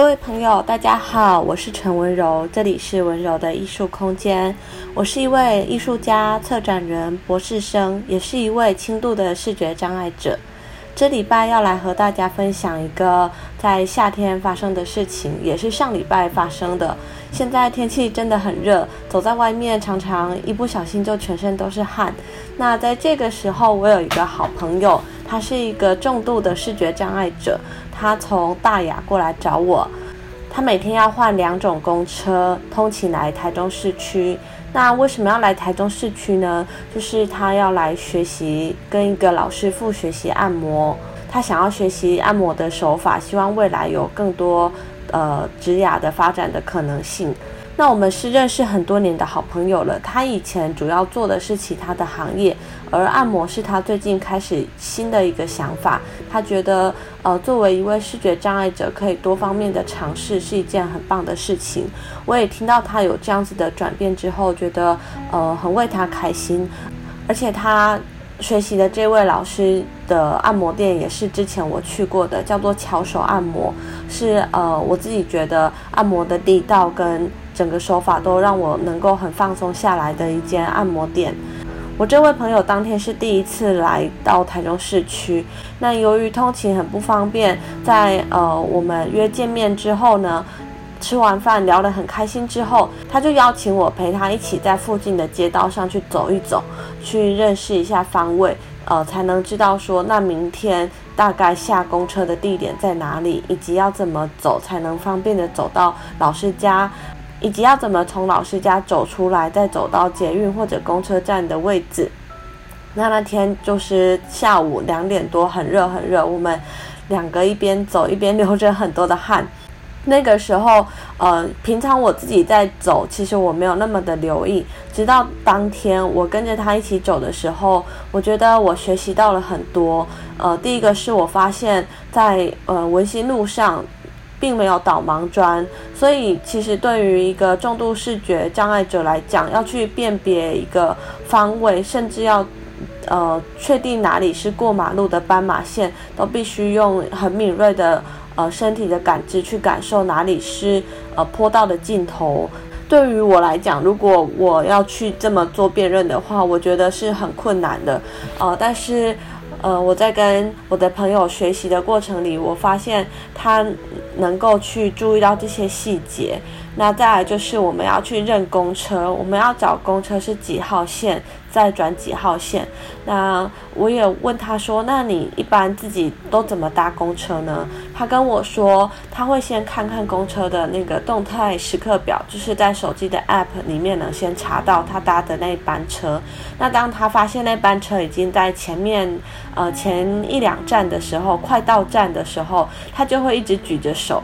各位朋友，大家好，我是陈雯柔，这里是雯柔的艺术空间。我是一位艺术家、策展人、博士生，也是一位轻度的视觉障碍者。这礼拜要来和大家分享一个在夏天发生的事情，也是上礼拜发生的。现在天气真的很热，走在外面常常一不小心就全身都是汗。那在这个时候，我有一个好朋友，他是一个重度的视觉障碍者。他从大雅过来找我，他每天要换两种公车通勤来台中市区。那为什么要来台中市区呢？就是他要来学习，跟一个老师傅学习按摩。他想要学习按摩的手法，希望未来有更多呃职雅的发展的可能性。那我们是认识很多年的好朋友了。他以前主要做的是其他的行业，而按摩是他最近开始新的一个想法。他觉得，呃，作为一位视觉障碍者，可以多方面的尝试是一件很棒的事情。我也听到他有这样子的转变之后，觉得，呃，很为他开心。而且他学习的这位老师的按摩店也是之前我去过的，叫做巧手按摩，是呃，我自己觉得按摩的力道跟。整个手法都让我能够很放松下来的一间按摩店。我这位朋友当天是第一次来到台中市区，那由于通勤很不方便，在呃我们约见面之后呢，吃完饭聊得很开心之后，他就邀请我陪他一起在附近的街道上去走一走，去认识一下方位，呃才能知道说那明天大概下公车的地点在哪里，以及要怎么走才能方便的走到老师家。以及要怎么从老师家走出来，再走到捷运或者公车站的位置。那那天就是下午两点多，很热很热，我们两个一边走一边 流着很多的汗。那个时候，呃，平常我自己在走，其实我没有那么的留意。直到当天我跟着他一起走的时候，我觉得我学习到了很多。呃，第一个是我发现在，呃文心路上。并没有导盲砖，所以其实对于一个重度视觉障碍者来讲，要去辨别一个方位，甚至要呃确定哪里是过马路的斑马线，都必须用很敏锐的呃身体的感知去感受哪里是呃坡道的尽头。对于我来讲，如果我要去这么做辨认的话，我觉得是很困难的。呃，但是呃我在跟我的朋友学习的过程里，我发现他。能够去注意到这些细节，那再来就是我们要去认公车，我们要找公车是几号线，再转几号线。那我也问他说：“那你一般自己都怎么搭公车呢？”他跟我说，他会先看看公车的那个动态时刻表，就是在手机的 App 里面呢，先查到他搭的那班车。那当他发现那班车已经在前面，呃，前一两站的时候，快到站的时候，他就会一直举着手。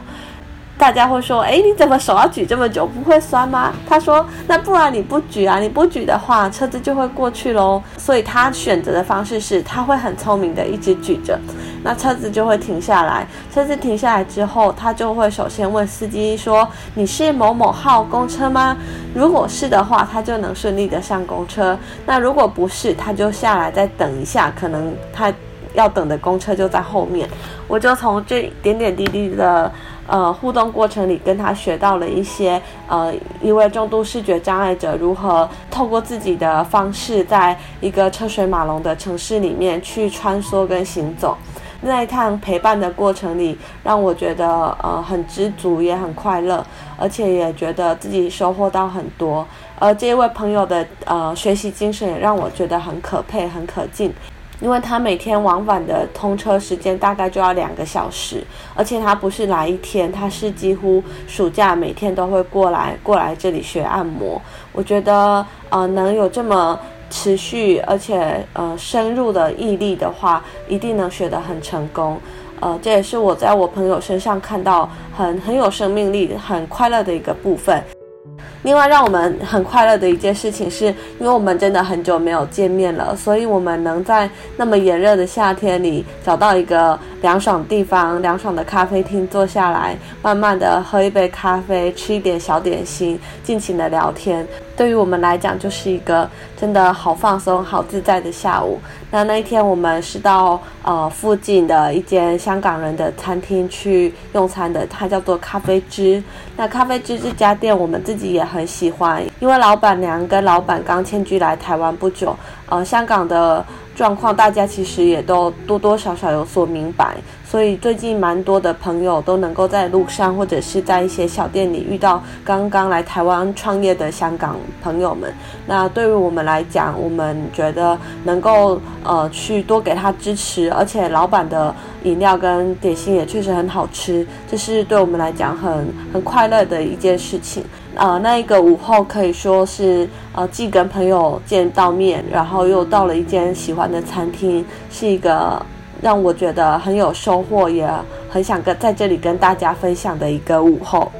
大家会说：“诶，你怎么手要举这么久？不会酸吗？”他说：“那不然你不举啊？你不举的话，车子就会过去喽。”所以他选择的方式是，他会很聪明的一直举着，那车子就会停下来。车子停下来之后，他就会首先问司机说：“你是某某号公车吗？”如果是的话，他就能顺利的上公车。那如果不是，他就下来再等一下，可能他要等的公车就在后面。我就从这点点滴滴的。呃，互动过程里跟他学到了一些，呃，一位重度视觉障碍者如何透过自己的方式，在一个车水马龙的城市里面去穿梭跟行走。那一趟陪伴的过程里，让我觉得呃很知足，也很快乐，而且也觉得自己收获到很多。而这一位朋友的呃学习精神也让我觉得很可佩，很可敬。因为他每天往返的通车时间大概就要两个小时，而且他不是来一天，他是几乎暑假每天都会过来过来这里学按摩。我觉得呃能有这么持续而且呃深入的毅力的话，一定能学得很成功。呃，这也是我在我朋友身上看到很很有生命力、很快乐的一个部分。另外，让我们很快乐的一件事情是，因为我们真的很久没有见面了，所以我们能在那么炎热的夏天里找到一个凉爽地方、凉爽的咖啡厅坐下来，慢慢的喝一杯咖啡，吃一点小点心，尽情的聊天。对于我们来讲，就是一个真的好放松、好自在的下午。那那一天，我们是到呃附近的一间香港人的餐厅去用餐的，它叫做咖啡之。那咖啡之这家店，我们自己也很喜欢，因为老板娘跟老板刚迁居来台湾不久，呃，香港的。状况大家其实也都多多少少有所明白，所以最近蛮多的朋友都能够在路上或者是在一些小店里遇到刚刚来台湾创业的香港朋友们。那对于我们来讲，我们觉得能够呃去多给他支持，而且老板的饮料跟点心也确实很好吃，这是对我们来讲很很快乐的一件事情。呃，那一个午后可以说是呃，既跟朋友见到面，然后又到了一间喜欢的餐厅，是一个让我觉得很有收获，也很想跟在这里跟大家分享的一个午后。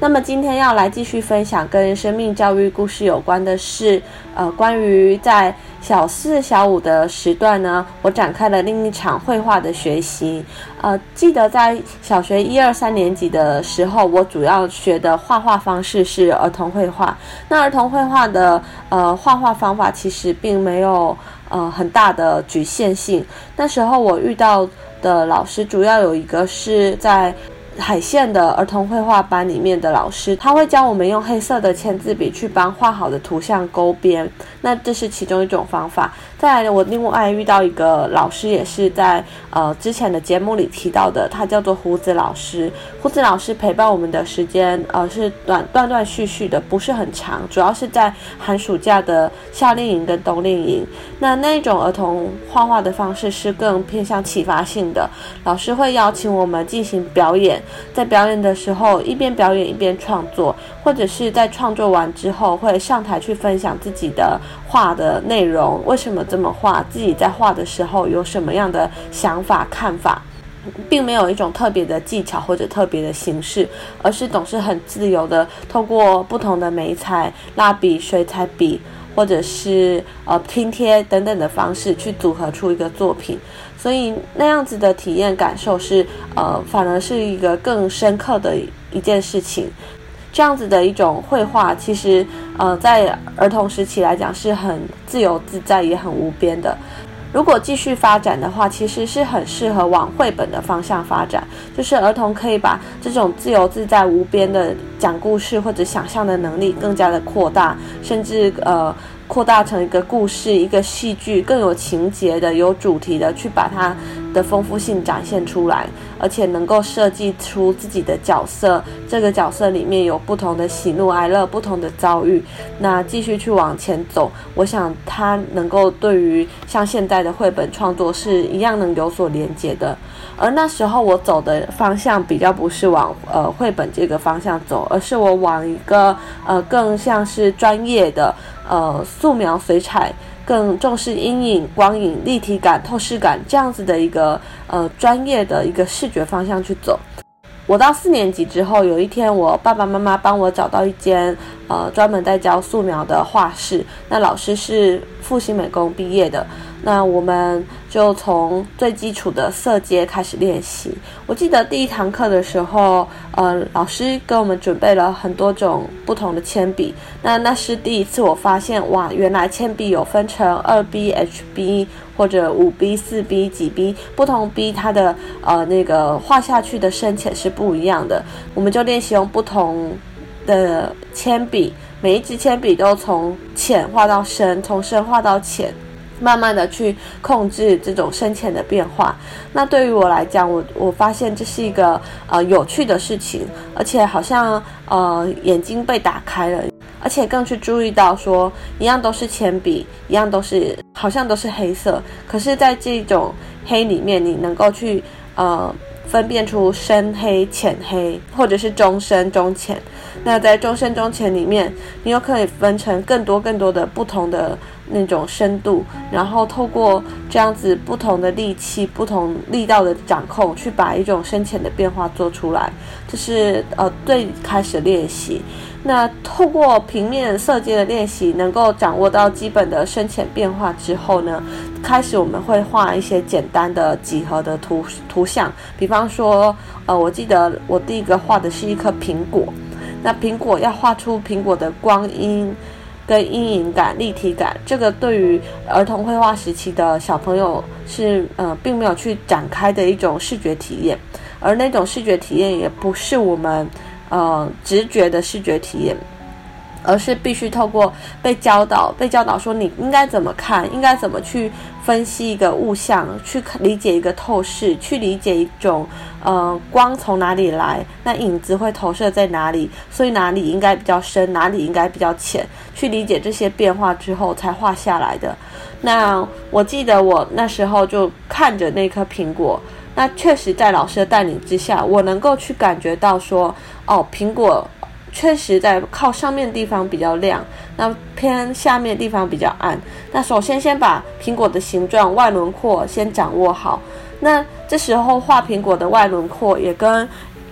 那么今天要来继续分享跟生命教育故事有关的是，呃，关于在。小四、小五的时段呢，我展开了另一场绘画的学习。呃，记得在小学一二三年级的时候，我主要学的画画方式是儿童绘画。那儿童绘画的呃画画方法其实并没有呃很大的局限性。那时候我遇到的老师主要有一个是在。海线的儿童绘画班里面的老师，他会教我们用黑色的签字笔去帮画好的图像勾边，那这是其中一种方法。再来，我另外遇到一个老师，也是在呃之前的节目里提到的，他叫做胡子老师。胡子老师陪伴我们的时间呃是短断断续续的，不是很长，主要是在寒暑假的夏令营跟冬令营。那那种儿童画画的方式是更偏向启发性的，老师会邀请我们进行表演。在表演的时候，一边表演一边创作，或者是在创作完之后会上台去分享自己的画的内容，为什么这么画，自己在画的时候有什么样的想法看法，并没有一种特别的技巧或者特别的形式，而是总是很自由的透过不同的眉材、蜡笔、水彩笔，或者是呃拼贴等等的方式去组合出一个作品。所以那样子的体验感受是，呃，反而是一个更深刻的一件事情。这样子的一种绘画，其实，呃，在儿童时期来讲是很自由自在，也很无边的。如果继续发展的话，其实是很适合往绘本的方向发展，就是儿童可以把这种自由自在、无边的讲故事或者想象的能力更加的扩大，甚至呃。扩大成一个故事，一个戏剧，更有情节的、有主题的，去把它的丰富性展现出来，而且能够设计出自己的角色。这个角色里面有不同的喜怒哀乐，不同的遭遇。那继续去往前走，我想它能够对于像现在的绘本创作是一样能有所连接的。而那时候我走的方向比较不是往呃绘本这个方向走，而是我往一个呃更像是专业的。呃，素描、水彩更重视阴影、光影、立体感、透视感这样子的一个呃专业的一个视觉方向去走。我到四年级之后，有一天我爸爸妈妈帮我找到一间呃专门在教素描的画室，那老师是复兴美工毕业的。那我们就从最基础的色阶开始练习。我记得第一堂课的时候，呃，老师给我们准备了很多种不同的铅笔。那那是第一次我发现，哇，原来铅笔有分成二 B、HB 或者五 B、四 B 几 B，不同 B 它的呃那个画下去的深浅是不一样的。我们就练习用不同的铅笔，每一支铅笔都从浅画到深，从深画到浅。慢慢的去控制这种深浅的变化，那对于我来讲，我我发现这是一个呃有趣的事情，而且好像呃眼睛被打开了，而且更去注意到说，一样都是铅笔，一样都是好像都是黑色，可是在这种黑里面，你能够去呃分辨出深黑、浅黑，或者是中深、中浅。那在中深、中浅里面，你又可以分成更多、更多的不同的。那种深度，然后透过这样子不同的力气、不同力道的掌控，去把一种深浅的变化做出来，这是呃最开始练习。那透过平面色阶的练习，能够掌握到基本的深浅变化之后呢，开始我们会画一些简单的几何的图图像，比方说，呃，我记得我第一个画的是一颗苹果。那苹果要画出苹果的光阴跟阴影感、立体感，这个对于儿童绘画时期的小朋友是呃并没有去展开的一种视觉体验，而那种视觉体验也不是我们呃直觉的视觉体验。而是必须透过被教导，被教导说你应该怎么看，应该怎么去分析一个物象，去理解一个透视，去理解一种呃光从哪里来，那影子会投射在哪里，所以哪里应该比较深，哪里应该比较浅，去理解这些变化之后才画下来的。那我记得我那时候就看着那颗苹果，那确实在老师的带领之下，我能够去感觉到说，哦，苹果。确实在靠上面地方比较亮，那偏下面地方比较暗。那首先先把苹果的形状外轮廓先掌握好。那这时候画苹果的外轮廓也跟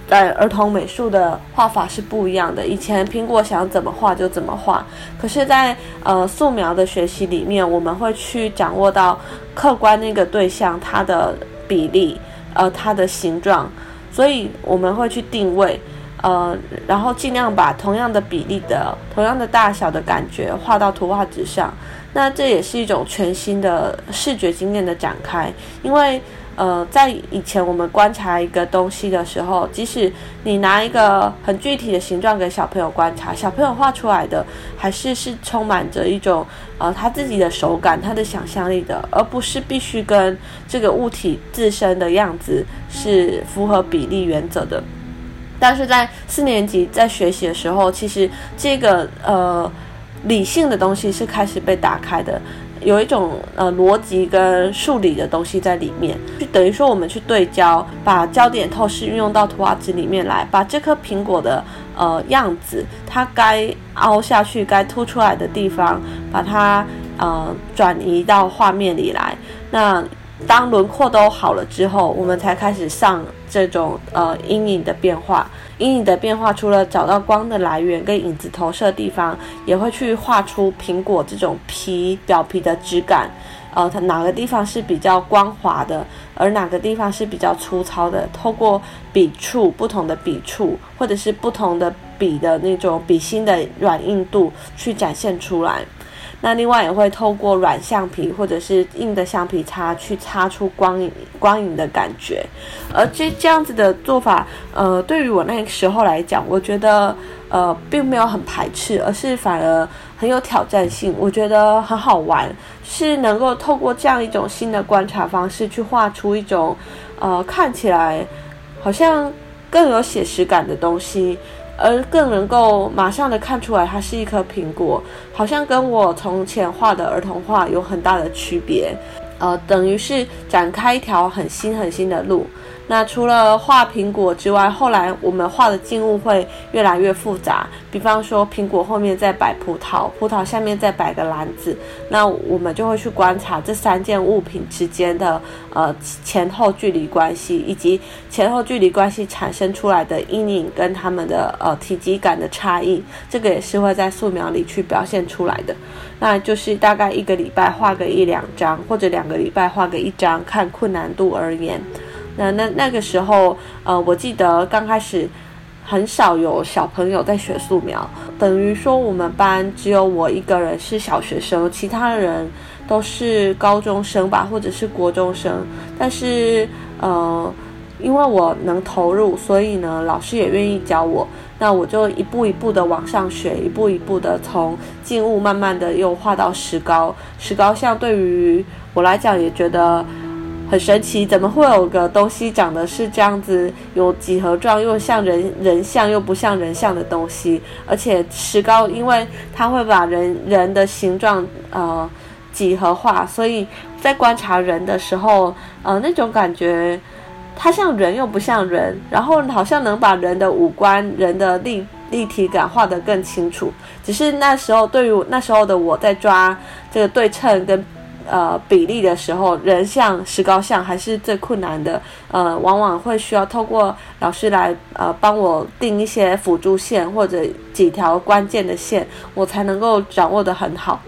在儿童美术的画法是不一样的。以前苹果想怎么画就怎么画，可是在，在呃素描的学习里面，我们会去掌握到客观那个对象它的比例，呃，它的形状，所以我们会去定位。呃，然后尽量把同样的比例的、同样的大小的感觉画到图画纸上，那这也是一种全新的视觉经验的展开。因为，呃，在以前我们观察一个东西的时候，即使你拿一个很具体的形状给小朋友观察，小朋友画出来的还是是充满着一种呃他自己的手感、他的想象力的，而不是必须跟这个物体自身的样子是符合比例原则的。但是在四年级在学习的时候，其实这个呃理性的东西是开始被打开的，有一种呃逻辑跟数理的东西在里面，就等于说我们去对焦，把焦点透视运用到图画纸里面来，把这颗苹果的呃样子，它该凹下去、该凸出来的地方，把它呃转移到画面里来。那当轮廓都好了之后，我们才开始上这种呃阴影的变化。阴影的变化，除了找到光的来源跟影子投射的地方，也会去画出苹果这种皮表皮的质感。呃，它哪个地方是比较光滑的，而哪个地方是比较粗糙的。透过笔触，不同的笔触，或者是不同的笔的那种笔芯的软硬度，去展现出来。那另外也会透过软橡皮或者是硬的橡皮擦去擦出光影光影的感觉，而这这样子的做法，呃，对于我那个时候来讲，我觉得呃并没有很排斥，而是反而很有挑战性，我觉得很好玩，是能够透过这样一种新的观察方式去画出一种呃看起来好像更有写实感的东西。而更能够马上的看出来，它是一颗苹果，好像跟我从前画的儿童画有很大的区别，呃，等于是展开一条很新很新的路。那除了画苹果之外，后来我们画的静物会越来越复杂。比方说，苹果后面再摆葡萄，葡萄下面再摆个篮子，那我们就会去观察这三件物品之间的呃前后距离关系，以及前后距离关系产生出来的阴影跟它们的呃体积感的差异。这个也是会在素描里去表现出来的。那就是大概一个礼拜画个一两张，或者两个礼拜画个一张，看困难度而言。那那那个时候，呃，我记得刚开始很少有小朋友在学素描，等于说我们班只有我一个人是小学生，其他人都是高中生吧，或者是国中生。但是，呃，因为我能投入，所以呢，老师也愿意教我。那我就一步一步的往上学，一步一步的从静物慢慢的又画到石膏。石膏像对于我来讲也觉得。很神奇，怎么会有个东西长得是这样子，有几何状，又像人人像又不像人像的东西？而且石膏，因为它会把人人的形状呃几何化，所以在观察人的时候，呃那种感觉，它像人又不像人，然后好像能把人的五官、人的立立体感画得更清楚。只是那时候对于那时候的我在抓这个对称跟。呃，比例的时候，人像石膏像还是最困难的。呃，往往会需要透过老师来呃帮我定一些辅助线或者几条关键的线，我才能够掌握得很好。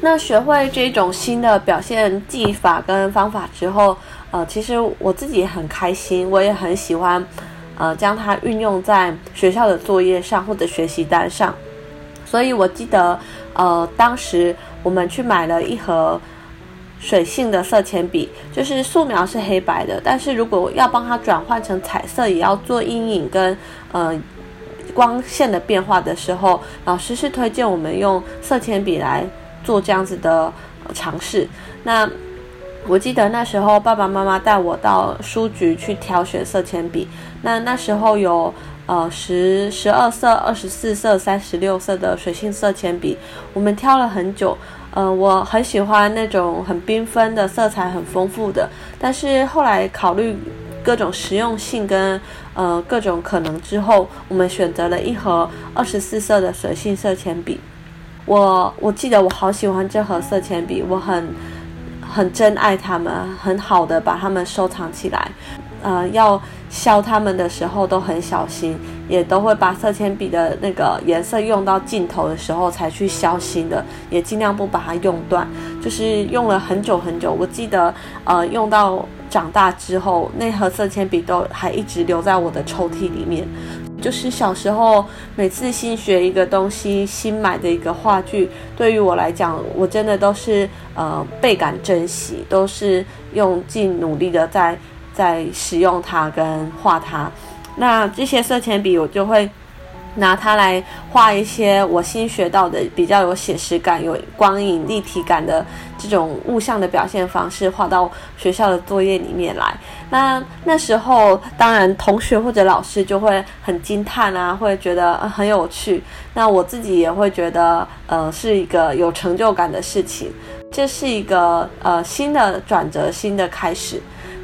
那学会这种新的表现技法跟方法之后，呃，其实我自己很开心，我也很喜欢。呃将它运用在学校的作业上或者学习单上。所以我记得，呃，当时我们去买了一盒水性的色铅笔，就是素描是黑白的，但是如果要帮它转换成彩色，也要做阴影跟呃光线的变化的时候，老师是推荐我们用色铅笔来做这样子的尝试。那我记得那时候爸爸妈妈带我到书局去挑选色铅笔，那那时候有。呃，十十二色、二十四色、三十六色的水性色铅笔，我们挑了很久。呃，我很喜欢那种很缤纷的色彩，很丰富的。但是后来考虑各种实用性跟呃各种可能之后，我们选择了一盒二十四色的水性色铅笔。我我记得我好喜欢这盒色铅笔，我很很珍爱它们，很好的把它们收藏起来。呃，要削它们的时候都很小心，也都会把色铅笔的那个颜色用到尽头的时候才去削新的，也尽量不把它用断。就是用了很久很久，我记得，呃，用到长大之后，那盒色铅笔都还一直留在我的抽屉里面。就是小时候每次新学一个东西，新买的一个画具，对于我来讲，我真的都是呃倍感珍惜，都是用尽努力的在。在使用它跟画它，那这些色铅笔我就会拿它来画一些我新学到的比较有写实感、有光影立体感的这种物象的表现方式，画到学校的作业里面来。那那时候当然同学或者老师就会很惊叹啊，会觉得很有趣。那我自己也会觉得呃是一个有成就感的事情，这是一个呃新的转折、新的开始。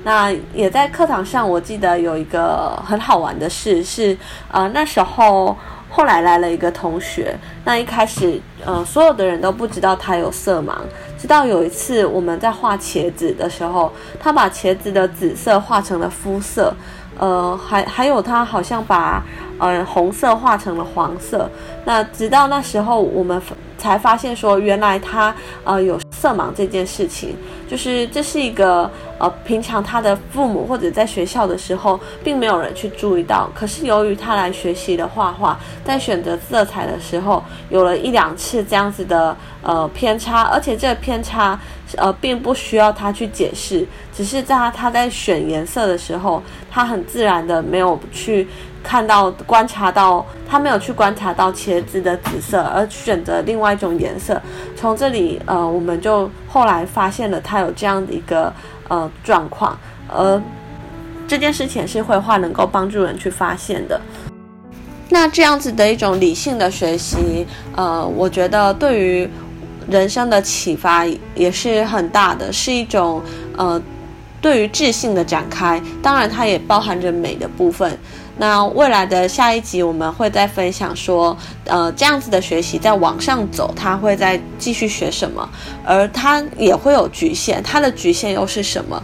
那也在课堂上，我记得有一个很好玩的事是，呃，那时候后来来了一个同学，那一开始，呃，所有的人都不知道他有色盲，直到有一次我们在画茄子的时候，他把茄子的紫色画成了肤色，呃，还还有他好像把呃红色画成了黄色，那直到那时候我们才发现说，原来他呃有色盲这件事情，就是这是一个呃平常他的父母或者在学校的时候，并没有人去注意到。可是由于他来学习的画画，在选择色彩的时候，有了一两次这样子的呃偏差，而且这个偏差呃并不需要他去解释，只是在他他在选颜色的时候，他很自然的没有去。看到、观察到，他没有去观察到茄子的紫色，而选择另外一种颜色。从这里，呃，我们就后来发现了他有这样的一个呃状况，而这件事情是绘画能够帮助人去发现的。那这样子的一种理性的学习，呃，我觉得对于人生的启发也是很大的，是一种呃对于智性的展开。当然，它也包含着美的部分。那未来的下一集，我们会再分享说，呃，这样子的学习再往上走，他会再继续学什么，而他也会有局限，他的局限又是什么？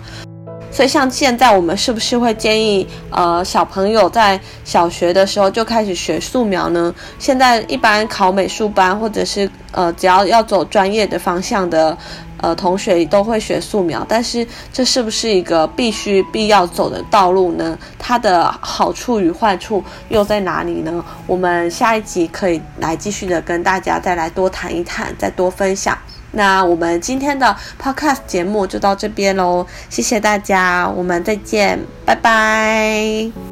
所以像现在，我们是不是会建议，呃，小朋友在小学的时候就开始学素描呢？现在一般考美术班，或者是呃，只要要走专业的方向的。呃，同学都会学素描，但是这是不是一个必须必要走的道路呢？它的好处与坏处又在哪里呢？我们下一集可以来继续的跟大家再来多谈一谈，再多分享。那我们今天的 Podcast 节目就到这边喽，谢谢大家，我们再见，拜拜。